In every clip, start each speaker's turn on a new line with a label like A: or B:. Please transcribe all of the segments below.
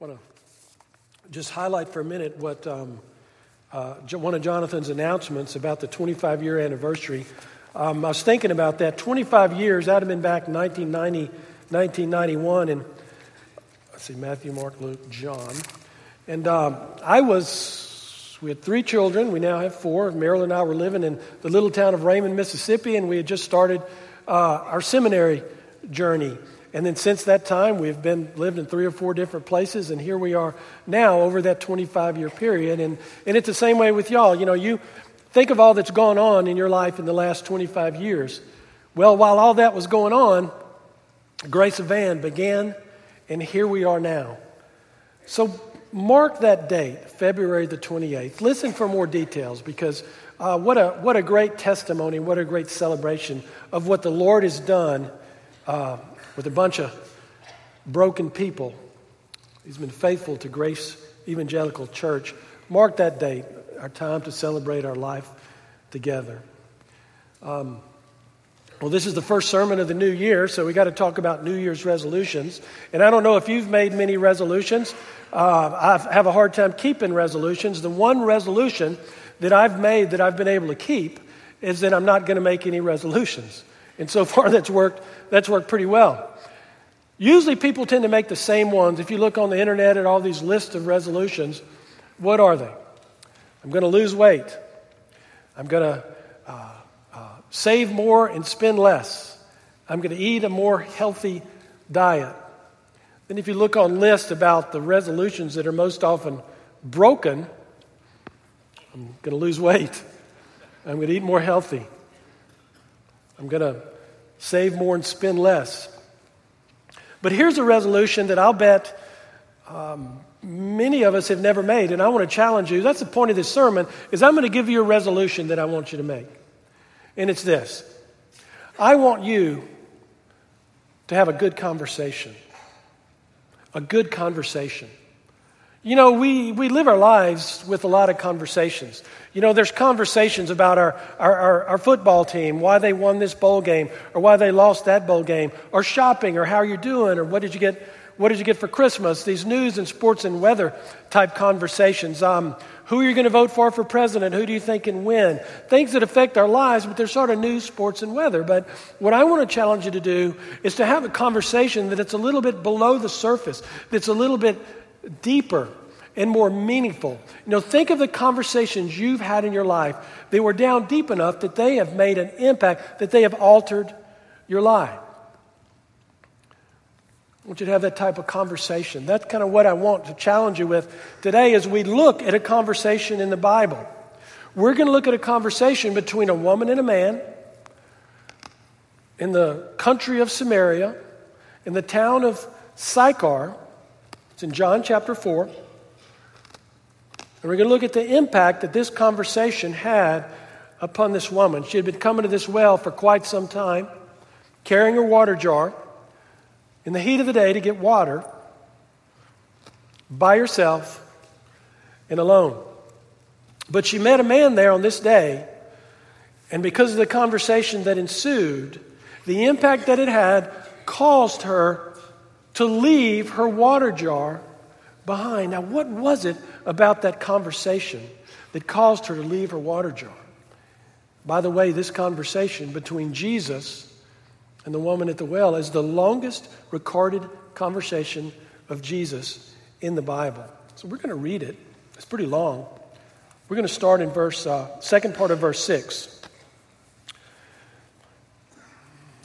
A: want to just highlight for a minute what um, uh, one of Jonathan's announcements about the 25 year anniversary. Um, I was thinking about that. 25 years, that would have been back in 1990, 1991. And let's see, Matthew, Mark, Luke, John. And um, I was, we had three children. We now have four. Marilyn and I were living in the little town of Raymond, Mississippi, and we had just started uh, our seminary journey. And then since that time, we've been lived in three or four different places, and here we are now over that 25 year period. And, and it's the same way with y'all. You know, you think of all that's gone on in your life in the last 25 years. Well, while all that was going on, Grace of Van began, and here we are now. So mark that date, February the 28th. Listen for more details because uh, what, a, what a great testimony, what a great celebration of what the Lord has done. Uh, with a bunch of broken people. He's been faithful to Grace Evangelical Church. Mark that date, our time to celebrate our life together. Um, well, this is the first sermon of the new year, so we got to talk about New Year's resolutions. And I don't know if you've made many resolutions. Uh, I have a hard time keeping resolutions. The one resolution that I've made that I've been able to keep is that I'm not going to make any resolutions. And so far, that's worked, that's worked pretty well. Usually, people tend to make the same ones. If you look on the internet at all these lists of resolutions, what are they? I'm going to lose weight. I'm going to uh, uh, save more and spend less. I'm going to eat a more healthy diet. Then, if you look on lists about the resolutions that are most often broken, I'm going to lose weight. I'm going to eat more healthy. I'm going to save more and spend less. But here's a resolution that I'll bet um, many of us have never made, and I want to challenge you. That's the point of this sermon, is I'm going to give you a resolution that I want you to make. And it's this. I want you to have a good conversation. A good conversation. You know, we, we live our lives with a lot of conversations. You know, there's conversations about our, our, our, our, football team, why they won this bowl game, or why they lost that bowl game, or shopping, or how you're doing, or what did you get, what did you get for Christmas? These news and sports and weather type conversations. Um, who are you going to vote for for president? Who do you think can win? Things that affect our lives, but they're sort of news, sports, and weather. But what I want to challenge you to do is to have a conversation that it's a little bit below the surface, that's a little bit deeper and more meaningful. You know, think of the conversations you've had in your life. They were down deep enough that they have made an impact, that they have altered your life. I want you to have that type of conversation. That's kind of what I want to challenge you with today as we look at a conversation in the Bible. We're going to look at a conversation between a woman and a man in the country of Samaria, in the town of Sychar. It's in John chapter 4. And we're going to look at the impact that this conversation had upon this woman. She had been coming to this well for quite some time, carrying her water jar in the heat of the day to get water by herself and alone. But she met a man there on this day, and because of the conversation that ensued, the impact that it had caused her to leave her water jar behind. Now, what was it about that conversation that caused her to leave her water jar? By the way, this conversation between Jesus and the woman at the well is the longest recorded conversation of Jesus in the Bible. So we're going to read it. It's pretty long. We're going to start in verse, uh, second part of verse 6.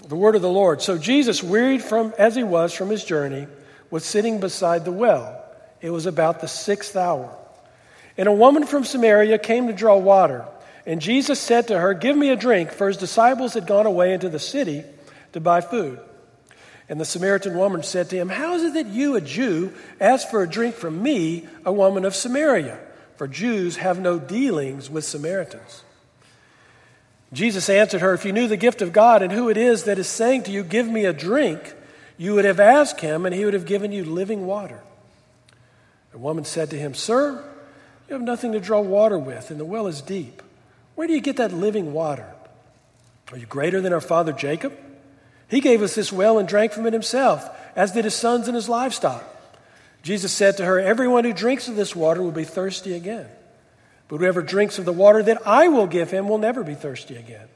A: The word of the Lord. So Jesus, wearied from as he was from his journey, was sitting beside the well. It was about the sixth hour. And a woman from Samaria came to draw water. And Jesus said to her, Give me a drink, for his disciples had gone away into the city to buy food. And the Samaritan woman said to him, How is it that you, a Jew, ask for a drink from me, a woman of Samaria? For Jews have no dealings with Samaritans. Jesus answered her, If you knew the gift of God and who it is that is saying to you, Give me a drink, you would have asked him, and he would have given you living water. The woman said to him, Sir, you have nothing to draw water with, and the well is deep. Where do you get that living water? Are you greater than our father Jacob? He gave us this well and drank from it himself, as did his sons and his livestock. Jesus said to her, Everyone who drinks of this water will be thirsty again. But whoever drinks of the water that I will give him will never be thirsty again.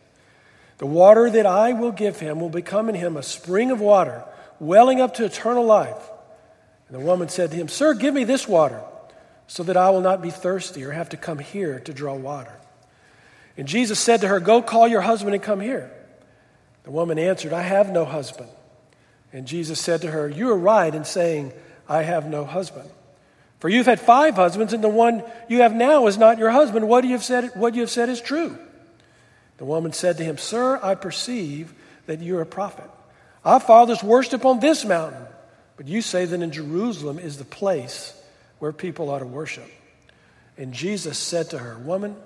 A: The water that I will give him will become in him a spring of water, welling up to eternal life. And the woman said to him, Sir, give me this water, so that I will not be thirsty or have to come here to draw water. And Jesus said to her, Go call your husband and come here. The woman answered, I have no husband. And Jesus said to her, You are right in saying, I have no husband. For you've had five husbands, and the one you have now is not your husband. What you have said, what you have said is true. The woman said to him, Sir, I perceive that you're a prophet. Our fathers worshipped on this mountain, but you say that in Jerusalem is the place where people ought to worship. And Jesus said to her, Woman,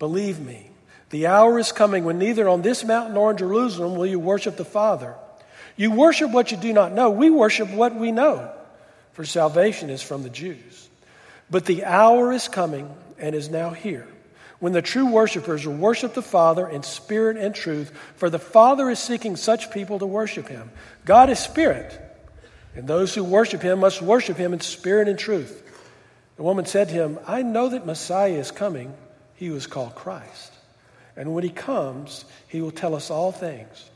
A: believe me, the hour is coming when neither on this mountain nor in Jerusalem will you worship the Father. You worship what you do not know. We worship what we know, for salvation is from the Jews. But the hour is coming and is now here when the true worshipers will worship the Father in spirit and truth, for the Father is seeking such people to worship him. God is spirit, and those who worship him must worship him in spirit and truth. The woman said to him, I know that Messiah is coming. He was called Christ. And when he comes, he will tell us all things.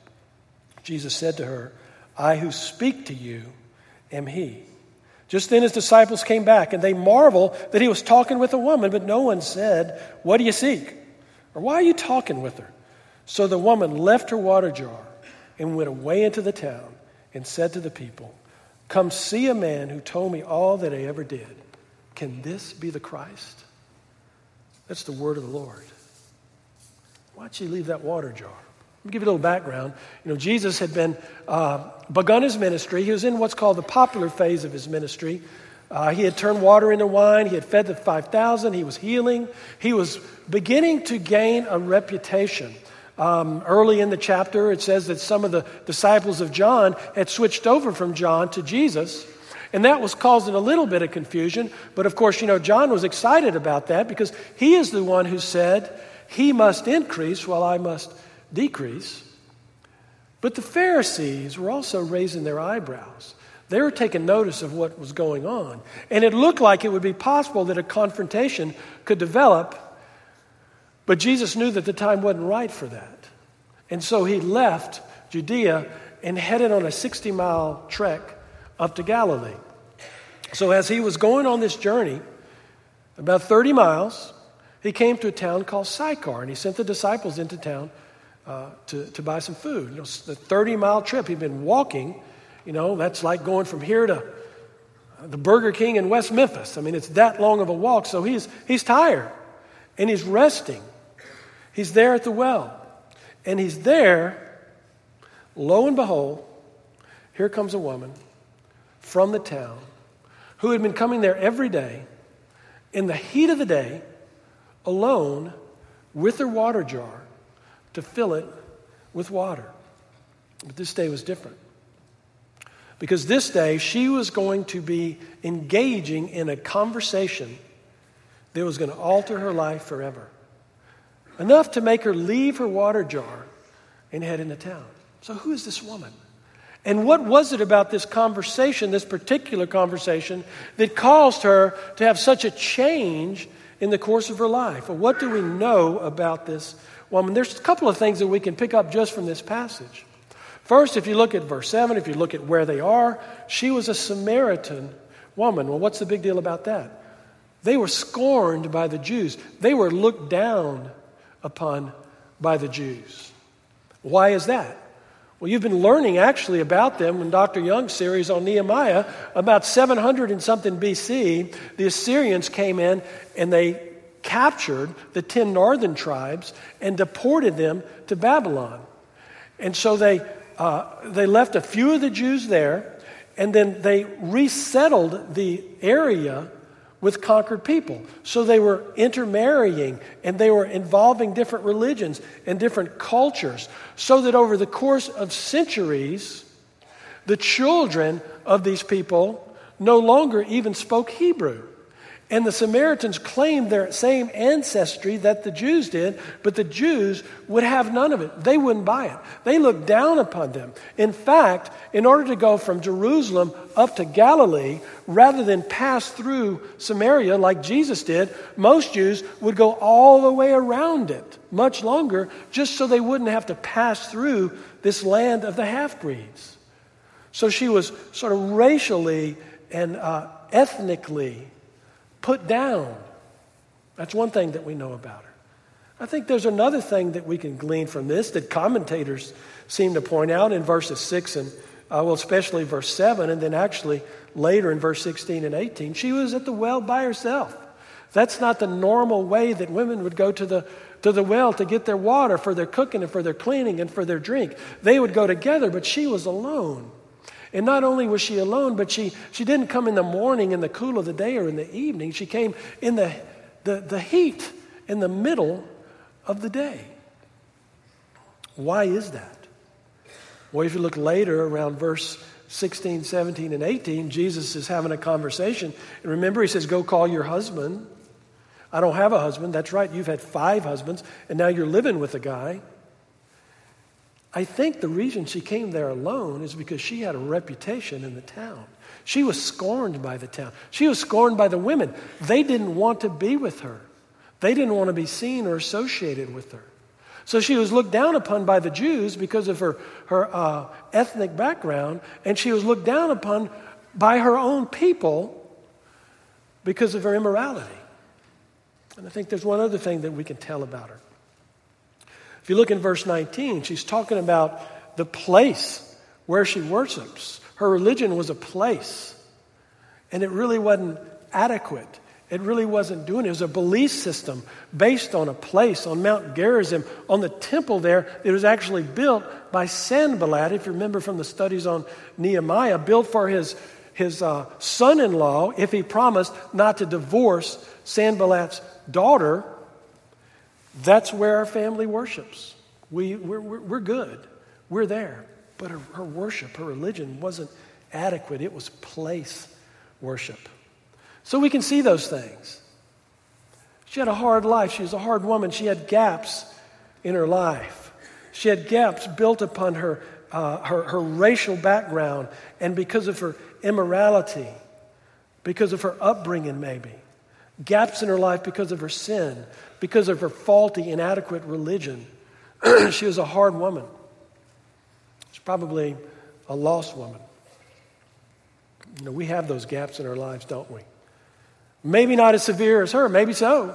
A: Jesus said to her, I who speak to you am he. Just then his disciples came back, and they marveled that he was talking with a woman, but no one said, What do you seek? Or why are you talking with her? So the woman left her water jar and went away into the town and said to the people, Come see a man who told me all that I ever did. Can this be the Christ? That's the word of the Lord. Why'd she leave that water jar? Let me give you a little background. You know, Jesus had been uh, begun his ministry. He was in what's called the popular phase of his ministry. Uh, he had turned water into wine. He had fed the 5,000. He was healing. He was beginning to gain a reputation. Um, early in the chapter, it says that some of the disciples of John had switched over from John to Jesus. And that was causing a little bit of confusion. But of course, you know, John was excited about that because he is the one who said, He must increase while I must decrease. But the Pharisees were also raising their eyebrows. They were taking notice of what was going on. And it looked like it would be possible that a confrontation could develop. But Jesus knew that the time wasn't right for that. And so he left Judea and headed on a 60 mile trek up to Galilee. So as he was going on this journey, about 30 miles, he came to a town called Sychar, and he sent the disciples into town uh, to, to buy some food. You know, the 30 mile trip, he'd been walking. You know, that's like going from here to the Burger King in West Memphis. I mean, it's that long of a walk, so he's, he's tired and he's resting. He's there at the well. And he's there, lo and behold, here comes a woman from the town who had been coming there every day in the heat of the day, alone, with her water jar to fill it with water. But this day was different. Because this day she was going to be engaging in a conversation that was going to alter her life forever. Enough to make her leave her water jar and head into town. So, who is this woman? And what was it about this conversation, this particular conversation, that caused her to have such a change in the course of her life? Well, what do we know about this woman. There's a couple of things that we can pick up just from this passage. First, if you look at verse 7, if you look at where they are, she was a Samaritan woman. Well, what's the big deal about that? They were scorned by the Jews, they were looked down upon by the Jews. Why is that? Well, you've been learning actually about them in Dr. Young's series on Nehemiah. About 700 and something BC, the Assyrians came in and they captured the 10 northern tribes and deported them to Babylon. And so they, uh, they left a few of the Jews there, and then they resettled the area with conquered people. So they were intermarrying and they were involving different religions and different cultures, so that over the course of centuries, the children of these people no longer even spoke Hebrew. And the Samaritans claimed their same ancestry that the Jews did, but the Jews would have none of it. They wouldn't buy it. They looked down upon them. In fact, in order to go from Jerusalem up to Galilee, rather than pass through Samaria like Jesus did, most Jews would go all the way around it, much longer, just so they wouldn't have to pass through this land of the half breeds. So she was sort of racially and uh, ethnically put down. That's one thing that we know about her. I think there's another thing that we can glean from this that commentators seem to point out in verses 6 and, uh, well, especially verse 7, and then actually later in verse 16 and 18. She was at the well by herself. That's not the normal way that women would go to the, to the well to get their water for their cooking and for their cleaning and for their drink. They would go together, but she was alone. And not only was she alone, but she, she didn't come in the morning in the cool of the day or in the evening. She came in the, the, the heat in the middle of the day. Why is that? Well, if you look later around verse 16, 17, and 18, Jesus is having a conversation. And remember, he says, Go call your husband. I don't have a husband. That's right. You've had five husbands, and now you're living with a guy. I think the reason she came there alone is because she had a reputation in the town. She was scorned by the town. She was scorned by the women. They didn't want to be with her, they didn't want to be seen or associated with her. So she was looked down upon by the Jews because of her, her uh, ethnic background, and she was looked down upon by her own people because of her immorality. And I think there's one other thing that we can tell about her. If you look in verse 19, she's talking about the place where she worships. Her religion was a place, and it really wasn't adequate. It really wasn't doing it. It was a belief system based on a place on Mount Gerizim, on the temple there. It was actually built by Sanballat, if you remember from the studies on Nehemiah, built for his, his uh, son in law if he promised not to divorce Sanballat's daughter that's where our family worships. We, we're, we're good. We're there. But her, her worship, her religion wasn't adequate. It was place worship. So we can see those things. She had a hard life. She was a hard woman. She had gaps in her life. She had gaps built upon her, uh, her, her racial background and because of her immorality, because of her upbringing, maybe. Gaps in her life because of her sin, because of her faulty, inadequate religion. she was a hard woman. She's probably a lost woman. You know, we have those gaps in our lives, don't we? Maybe not as severe as her, maybe so.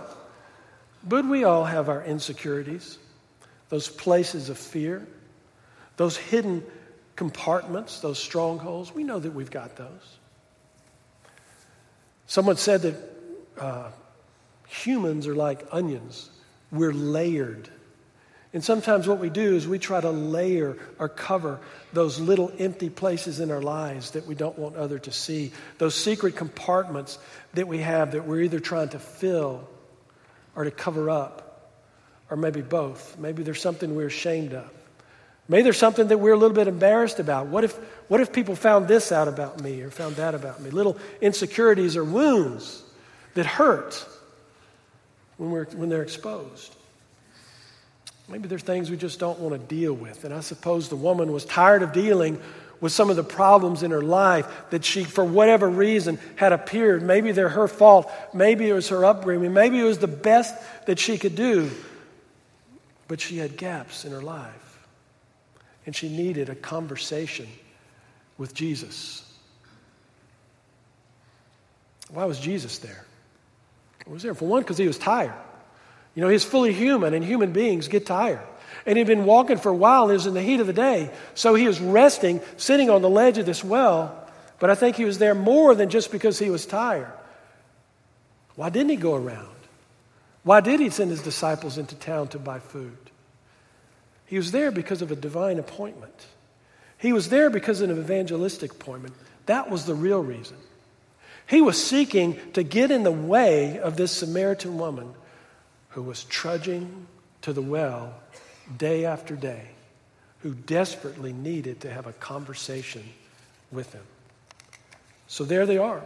A: But we all have our insecurities, those places of fear, those hidden compartments, those strongholds. We know that we've got those. Someone said that uh, humans are like onions, we're layered. And sometimes what we do is we try to layer or cover those little empty places in our lives that we don't want other to see, those secret compartments that we have that we're either trying to fill or to cover up, or maybe both. Maybe there's something we're ashamed of. Maybe there's something that we're a little bit embarrassed about. What if, what if people found this out about me or found that about me? Little insecurities or wounds that hurt when, we're, when they're exposed. Maybe there's things we just don't want to deal with. And I suppose the woman was tired of dealing with some of the problems in her life that she, for whatever reason, had appeared. Maybe they're her fault. Maybe it was her upbringing. Maybe it was the best that she could do. But she had gaps in her life. And she needed a conversation with Jesus. Why was Jesus there? Was there? For one, because he was tired. You know, he's fully human, and human beings get tired. And he'd been walking for a while, it was in the heat of the day. So he was resting, sitting on the ledge of this well. But I think he was there more than just because he was tired. Why didn't he go around? Why did he send his disciples into town to buy food? He was there because of a divine appointment. He was there because of an evangelistic appointment. That was the real reason. He was seeking to get in the way of this Samaritan woman who was trudging to the well day after day, who desperately needed to have a conversation with him. So there they are.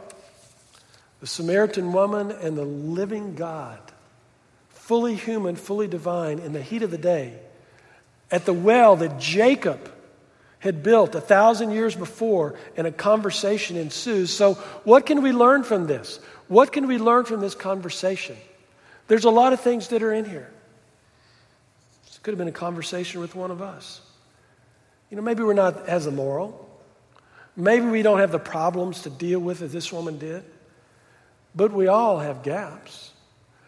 A: the Samaritan woman and the living God, fully human, fully divine, in the heat of the day, at the well that Jacob had built a thousand years before, and a conversation ensues. So, what can we learn from this? What can we learn from this conversation? There's a lot of things that are in here. This could have been a conversation with one of us. You know, maybe we're not as immoral. Maybe we don't have the problems to deal with as this woman did. But we all have gaps.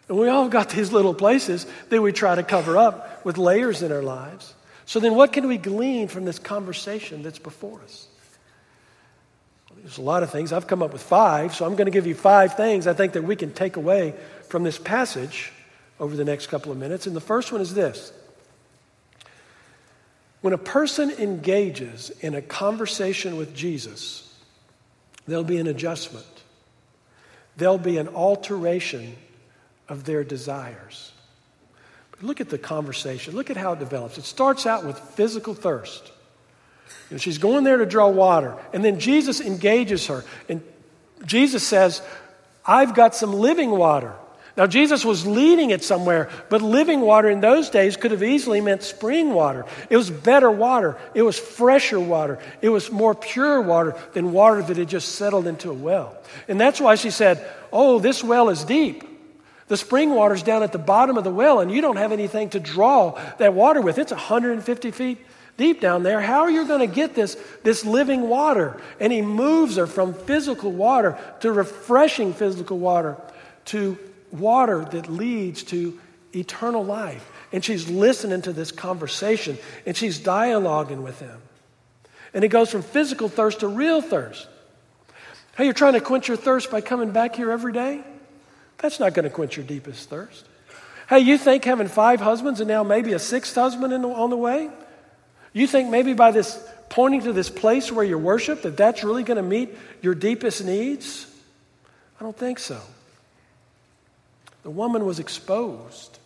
A: And we all got these little places that we try to cover up with layers in our lives. So then, what can we glean from this conversation that's before us? There's a lot of things. I've come up with five, so I'm going to give you five things I think that we can take away from this passage over the next couple of minutes. And the first one is this When a person engages in a conversation with Jesus, there'll be an adjustment there'll be an alteration of their desires. Look at the conversation. Look at how it develops. It starts out with physical thirst. She's going there to draw water, and then Jesus engages her. And Jesus says, I've got some living water. Now, Jesus was leading it somewhere, but living water in those days could have easily meant spring water. It was better water, it was fresher water, it was more pure water than water that had just settled into a well. And that's why she said, Oh, this well is deep. The spring water's down at the bottom of the well, and you don't have anything to draw that water with. It's 150 feet deep down there. How are you going to get this, this living water? And he moves her from physical water to refreshing physical water to water that leads to eternal life. And she's listening to this conversation and she's dialoguing with him. And it goes from physical thirst to real thirst. Hey, you're trying to quench your thirst by coming back here every day? That's not going to quench your deepest thirst. Hey, you think having five husbands and now maybe a sixth husband the, on the way? You think maybe by this pointing to this place where you worship that that's really going to meet your deepest needs? I don't think so. The woman was exposed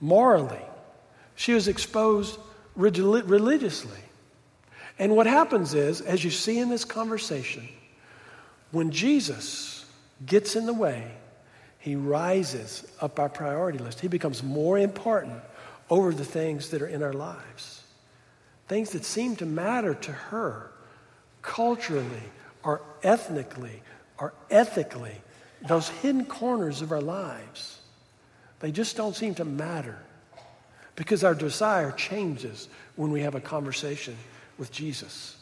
A: morally, she was exposed religiously. And what happens is, as you see in this conversation, when Jesus gets in the way, he rises up our priority list. He becomes more important over the things that are in our lives. Things that seem to matter to her culturally or ethnically or ethically those hidden corners of our lives, they just don't seem to matter because our desire changes when we have a conversation with Jesus.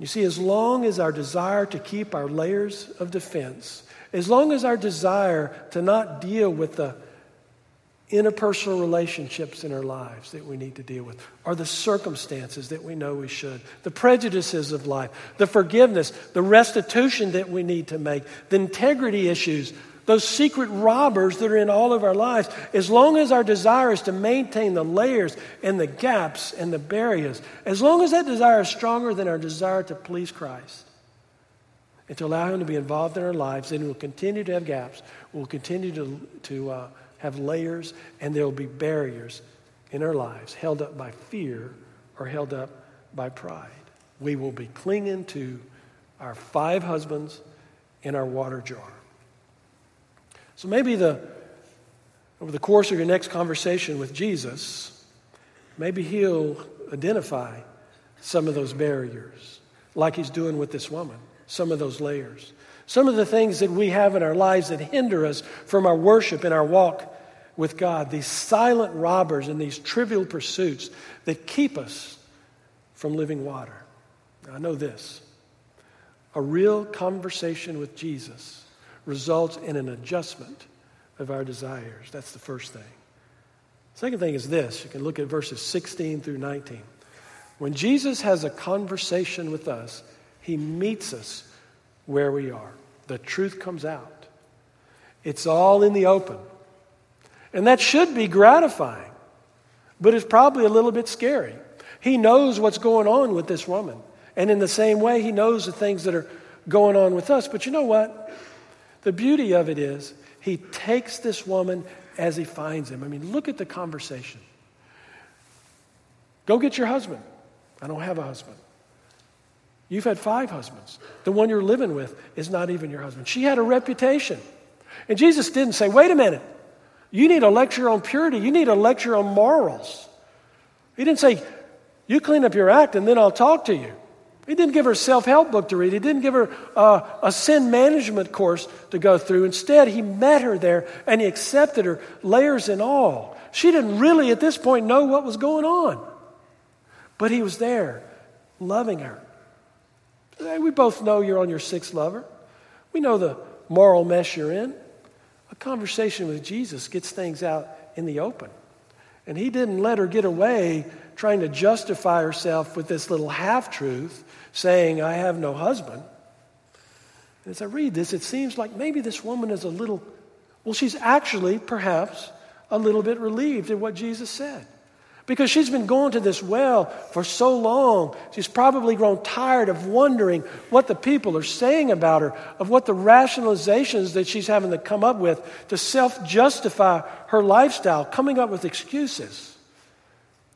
A: You see, as long as our desire to keep our layers of defense, as long as our desire to not deal with the interpersonal relationships in our lives that we need to deal with, are the circumstances that we know we should, the prejudices of life, the forgiveness, the restitution that we need to make, the integrity issues, those secret robbers that are in all of our lives. As long as our desire is to maintain the layers and the gaps and the barriers, as long as that desire is stronger than our desire to please Christ, and to allow Him to be involved in our lives, then we'll continue to have gaps. We'll continue to, to uh, have layers, and there will be barriers in our lives held up by fear or held up by pride. We will be clinging to our five husbands in our water jar. So maybe the over the course of your next conversation with Jesus, maybe he'll identify some of those barriers, like he's doing with this woman, some of those layers. Some of the things that we have in our lives that hinder us from our worship and our walk with God, these silent robbers and these trivial pursuits that keep us from living water. Now, I know this a real conversation with Jesus results in an adjustment of our desires. That's the first thing. Second thing is this you can look at verses 16 through 19. When Jesus has a conversation with us, he meets us where we are the truth comes out. It's all in the open. And that should be gratifying, but it's probably a little bit scary. He knows what's going on with this woman. And in the same way, he knows the things that are going on with us. But you know what? The beauty of it is, he takes this woman as he finds him. I mean, look at the conversation. Go get your husband. I don't have a husband. You've had five husbands. The one you're living with is not even your husband. She had a reputation. And Jesus didn't say, wait a minute, you need a lecture on purity, you need a lecture on morals. He didn't say, you clean up your act and then I'll talk to you. He didn't give her a self help book to read. He didn't give her uh, a sin management course to go through. Instead, he met her there and he accepted her, layers and all. She didn't really, at this point, know what was going on. But he was there, loving her. We both know you're on your sixth lover. We know the moral mess you're in. A conversation with Jesus gets things out in the open. And he didn't let her get away trying to justify herself with this little half truth, saying, I have no husband. And as I read this, it seems like maybe this woman is a little, well, she's actually perhaps a little bit relieved at what Jesus said. Because she's been going to this well for so long, she's probably grown tired of wondering what the people are saying about her, of what the rationalizations that she's having to come up with to self justify her lifestyle, coming up with excuses.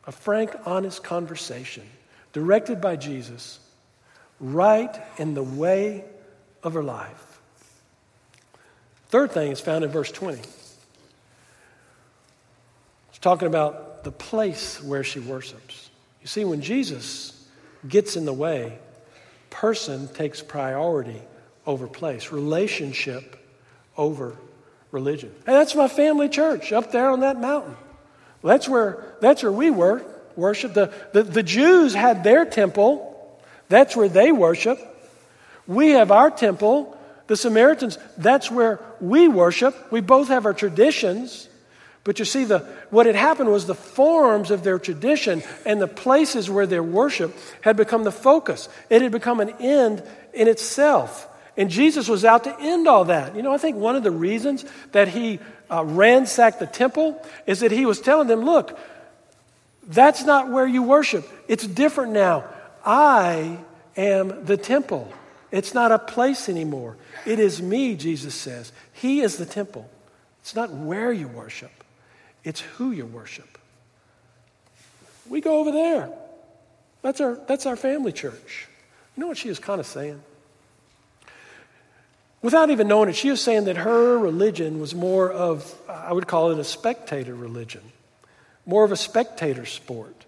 A: A frank, honest conversation directed by Jesus right in the way of her life. Third thing is found in verse 20. It's talking about the place where she worships. You see, when Jesus gets in the way, person takes priority over place, relationship over religion. And that's my family church up there on that mountain. That's where, that's where we were, worship. The, the, the Jews had their temple. That's where they worship. We have our temple. The Samaritans, that's where we worship. We both have our traditions. But you see, the, what had happened was the forms of their tradition and the places where their worship had become the focus. It had become an end in itself. And Jesus was out to end all that. You know, I think one of the reasons that he uh, ransacked the temple is that he was telling them, look, that's not where you worship. It's different now. I am the temple. It's not a place anymore. It is me, Jesus says. He is the temple. It's not where you worship. It's who you worship. We go over there. That's our, that's our family church. You know what she is kind of saying? Without even knowing it, she was saying that her religion was more of, I would call it a spectator religion, more of a spectator sport.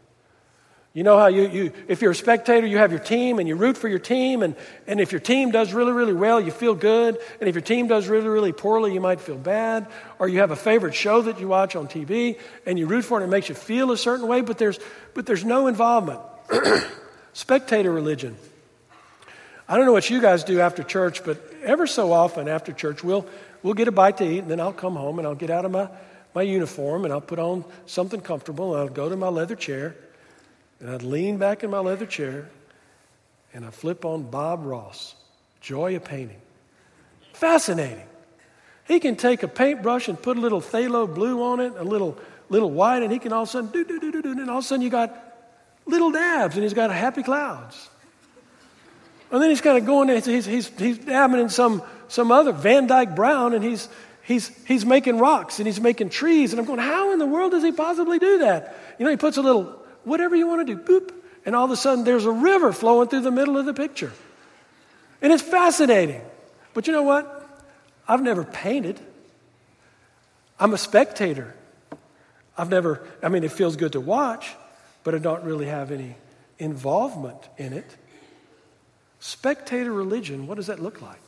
A: You know how you, you, if you're a spectator, you have your team and you root for your team, and, and if your team does really, really well, you feel good. And if your team does really, really poorly, you might feel bad. Or you have a favorite show that you watch on TV and you root for it and it makes you feel a certain way, but there's, but there's no involvement. spectator religion. I don't know what you guys do after church, but ever so often after church, we'll, we'll get a bite to eat, and then I'll come home and I'll get out of my, my uniform and I'll put on something comfortable and I'll go to my leather chair and I'd lean back in my leather chair and I'd flip on Bob Ross, Joy of Painting. Fascinating. He can take a paintbrush and put a little phthalo blue on it, a little, little white, and he can all of a sudden do, do, do, do, do, and all of a sudden you got little dabs and he's got happy clouds. And then he's kind of going, he's, he's, he's dabbing in some, some other Van Dyke Brown and he's, he's, he's making rocks and he's making trees. And I'm going, how in the world does he possibly do that? You know, he puts a little whatever you want to do, boop. And all of a sudden, there's a river flowing through the middle of the picture. And it's fascinating. But you know what? I've never painted. I'm a spectator. I've never, I mean, it feels good to watch, but I don't really have any involvement in it. Spectator religion, what does that look like?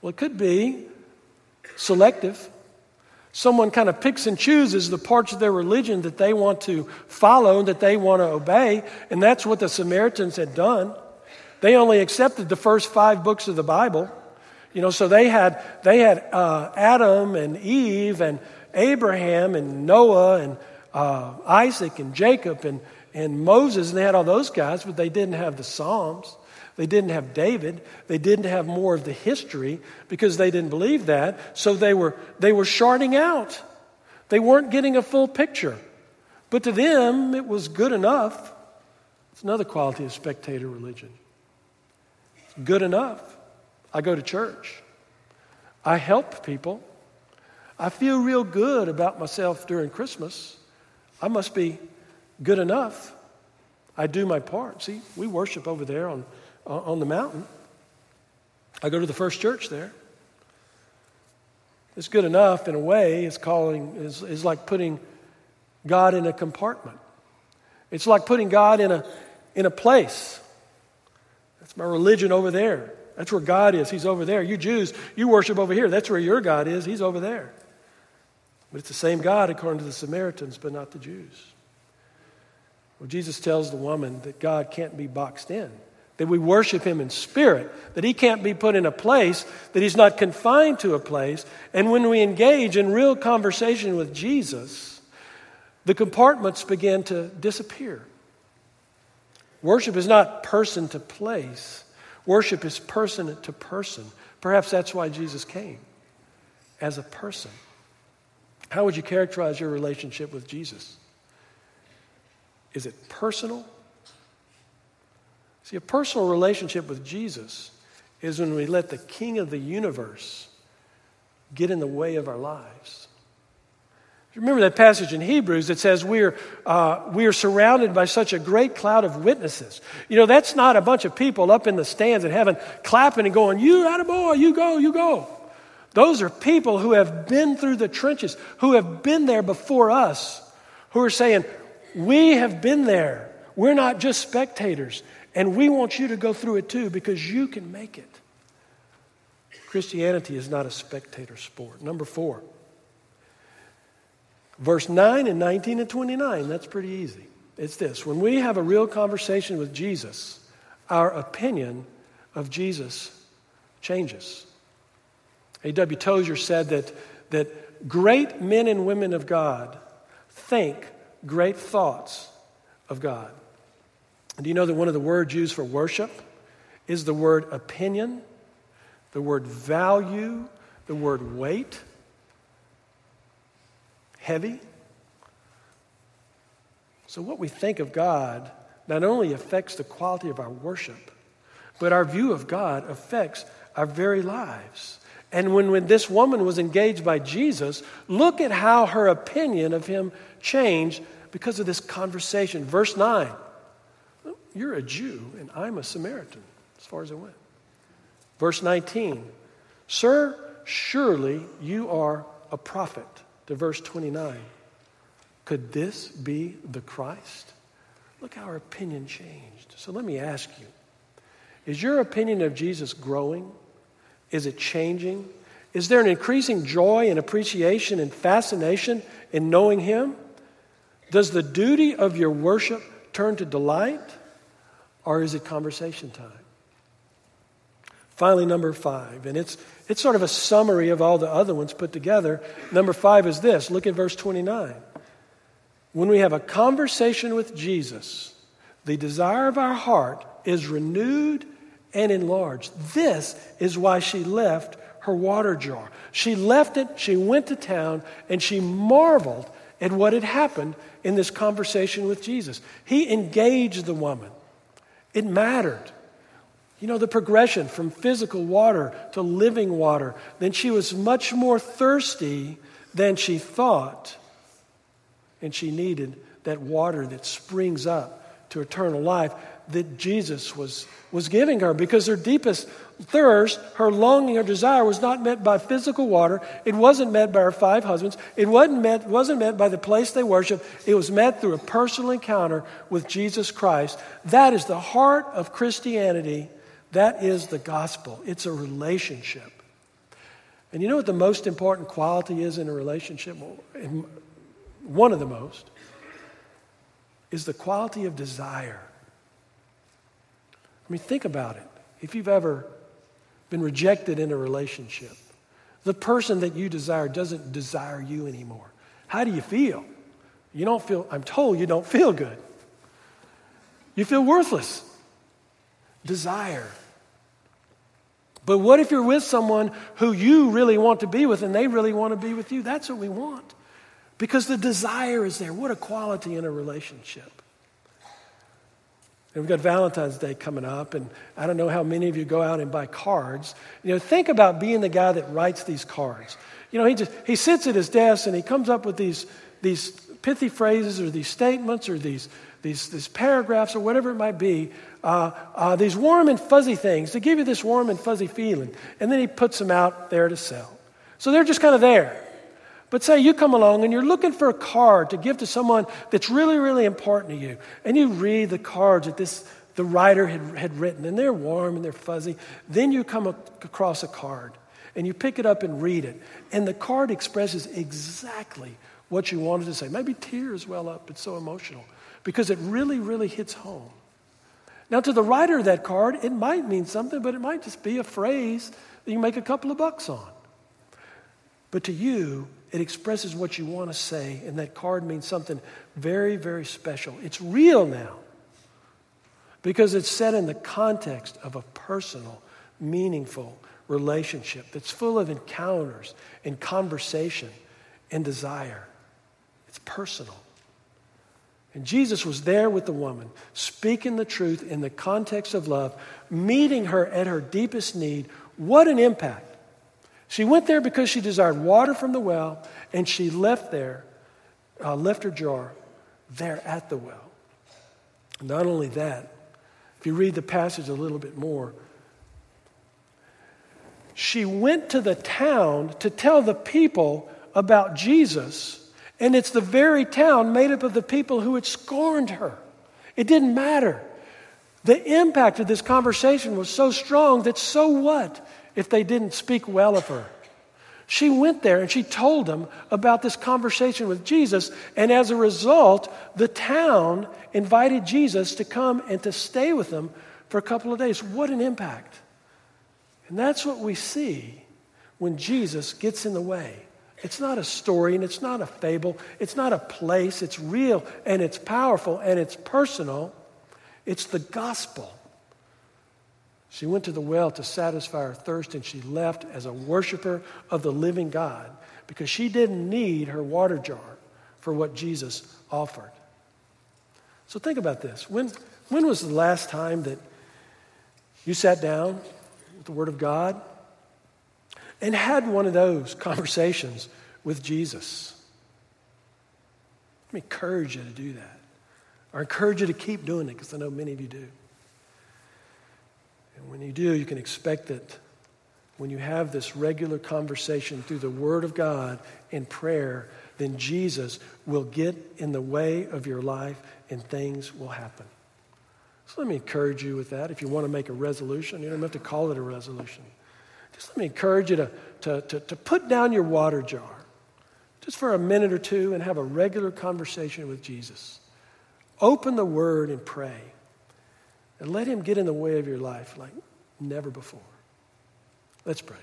A: Well, it could be selective someone kind of picks and chooses the parts of their religion that they want to follow and that they want to obey. And that's what the Samaritans had done. They only accepted the first five books of the Bible. You know, so they had, they had uh, Adam and Eve and Abraham and Noah and uh, Isaac and Jacob and, and Moses, and they had all those guys, but they didn't have the Psalms. They didn't have David. They didn't have more of the history because they didn't believe that. So they were, they were sharding out. They weren't getting a full picture. But to them, it was good enough. It's another quality of spectator religion. Good enough. I go to church. I help people. I feel real good about myself during Christmas. I must be good enough. I do my part. See, we worship over there on on the mountain. I go to the first church there. It's good enough in a way. It's calling is, is like putting God in a compartment. It's like putting God in a in a place. That's my religion over there. That's where God is. He's over there. You Jews, you worship over here. That's where your God is. He's over there. But it's the same God according to the Samaritans, but not the Jews. Well, Jesus tells the woman that God can't be boxed in, that we worship Him in spirit, that He can't be put in a place, that He's not confined to a place. And when we engage in real conversation with Jesus, the compartments begin to disappear. Worship is not person to place, worship is person to person. Perhaps that's why Jesus came as a person. How would you characterize your relationship with Jesus? Is it personal? See, a personal relationship with Jesus is when we let the King of the universe get in the way of our lives. Remember that passage in Hebrews that says we're, uh, we are surrounded by such a great cloud of witnesses. You know, that's not a bunch of people up in the stands in heaven clapping and going, You, out of boy, you go, you go. Those are people who have been through the trenches, who have been there before us, who are saying, We have been there. We're not just spectators. And we want you to go through it too because you can make it. Christianity is not a spectator sport. Number four, verse 9 and 19 and 29. That's pretty easy. It's this when we have a real conversation with Jesus, our opinion of Jesus changes. A.W. Tozer said that, that great men and women of God think great thoughts of God. Do you know that one of the words used for worship is the word opinion, the word value, the word weight? Heavy. So, what we think of God not only affects the quality of our worship, but our view of God affects our very lives. And when, when this woman was engaged by Jesus, look at how her opinion of him changed because of this conversation. Verse 9 You're a Jew, and I'm a Samaritan, as far as it went. Verse 19 Sir, surely you are a prophet. To verse 29 Could this be the Christ? Look how her opinion changed. So let me ask you Is your opinion of Jesus growing? Is it changing? Is there an increasing joy and appreciation and fascination in knowing Him? Does the duty of your worship turn to delight, or is it conversation time? Finally, number five, and it's, it's sort of a summary of all the other ones put together. Number five is this look at verse 29. When we have a conversation with Jesus, the desire of our heart is renewed and enlarged. This is why she left her water jar. She left it, she went to town, and she marveled at what had happened in this conversation with Jesus. He engaged the woman, it mattered. You know, the progression from physical water to living water. Then she was much more thirsty than she thought. And she needed that water that springs up to eternal life that Jesus was, was giving her because her deepest thirst, her longing, her desire was not met by physical water. It wasn't met by her five husbands. It wasn't met, wasn't met by the place they worship. It was met through a personal encounter with Jesus Christ. That is the heart of Christianity. That is the gospel. It's a relationship. And you know what the most important quality is in a relationship? One of the most is the quality of desire. I mean, think about it. If you've ever been rejected in a relationship, the person that you desire doesn't desire you anymore. How do you feel? You don't feel, I'm told you don't feel good. You feel worthless. Desire. But what if you're with someone who you really want to be with and they really want to be with you? That's what we want. Because the desire is there. What a quality in a relationship. And we've got Valentine's Day coming up, and I don't know how many of you go out and buy cards. You know, think about being the guy that writes these cards. You know, he just he sits at his desk and he comes up with these these pithy phrases or these statements or these these, these paragraphs or whatever it might be, uh, uh, these warm and fuzzy things to give you this warm and fuzzy feeling. And then he puts them out there to sell. So they're just kind of there. But say you come along and you're looking for a card to give to someone that's really, really important to you. And you read the cards that this, the writer had, had written, and they're warm and they're fuzzy. Then you come across a card and you pick it up and read it. And the card expresses exactly what you wanted to say. Maybe tears well up, it's so emotional because it really, really hits home. Now, to the writer of that card, it might mean something, but it might just be a phrase that you make a couple of bucks on. But to you, it expresses what you want to say, and that card means something very, very special. It's real now because it's set in the context of a personal, meaningful relationship that's full of encounters and conversation and desire. It's personal. And Jesus was there with the woman, speaking the truth in the context of love, meeting her at her deepest need. What an impact. She went there because she desired water from the well, and she left there, uh, left her jar there at the well. Not only that, if you read the passage a little bit more, she went to the town to tell the people about Jesus and it's the very town made up of the people who had scorned her. It didn't matter. The impact of this conversation was so strong that so what if they didn't speak well of her? She went there and she told them about this conversation with Jesus, and as a result, the town invited Jesus to come and to stay with them for a couple of days. What an impact! And that's what we see when Jesus gets in the way. It's not a story and it's not a fable. It's not a place. It's real and it's powerful and it's personal. It's the gospel. She went to the well to satisfy her thirst and she left as a worshiper of the living God because she didn't need her water jar for what Jesus offered. So think about this. When, when was the last time that you sat down with the Word of God and had one of those conversations with Jesus. Let me encourage you to do that. Or encourage you to keep doing it because I know many of you do. And when you do, you can expect that when you have this regular conversation through the Word of God in prayer, then Jesus will get in the way of your life and things will happen. So let me encourage you with that. If you want to make a resolution, you don't have to call it a resolution. Just let me encourage you to, to, to, to put down your water jar just for a minute or two and have a regular conversation with Jesus. Open the Word and pray. And let Him get in the way of your life like never before. Let's pray.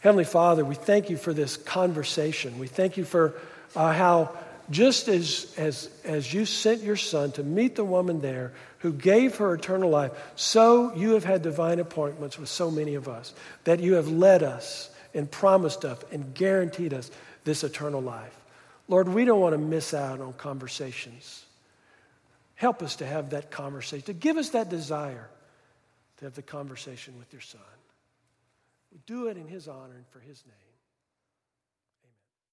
A: Heavenly Father, we thank you for this conversation. We thank you for uh, how, just as, as, as you sent your Son to meet the woman there who gave her eternal life, so you have had divine appointments with so many of us, that you have led us and promised us and guaranteed us this eternal life. Lord, we don't want to miss out on conversations. Help us to have that conversation, to give us that desire to have the conversation with your Son. We do it in His honor and for His name.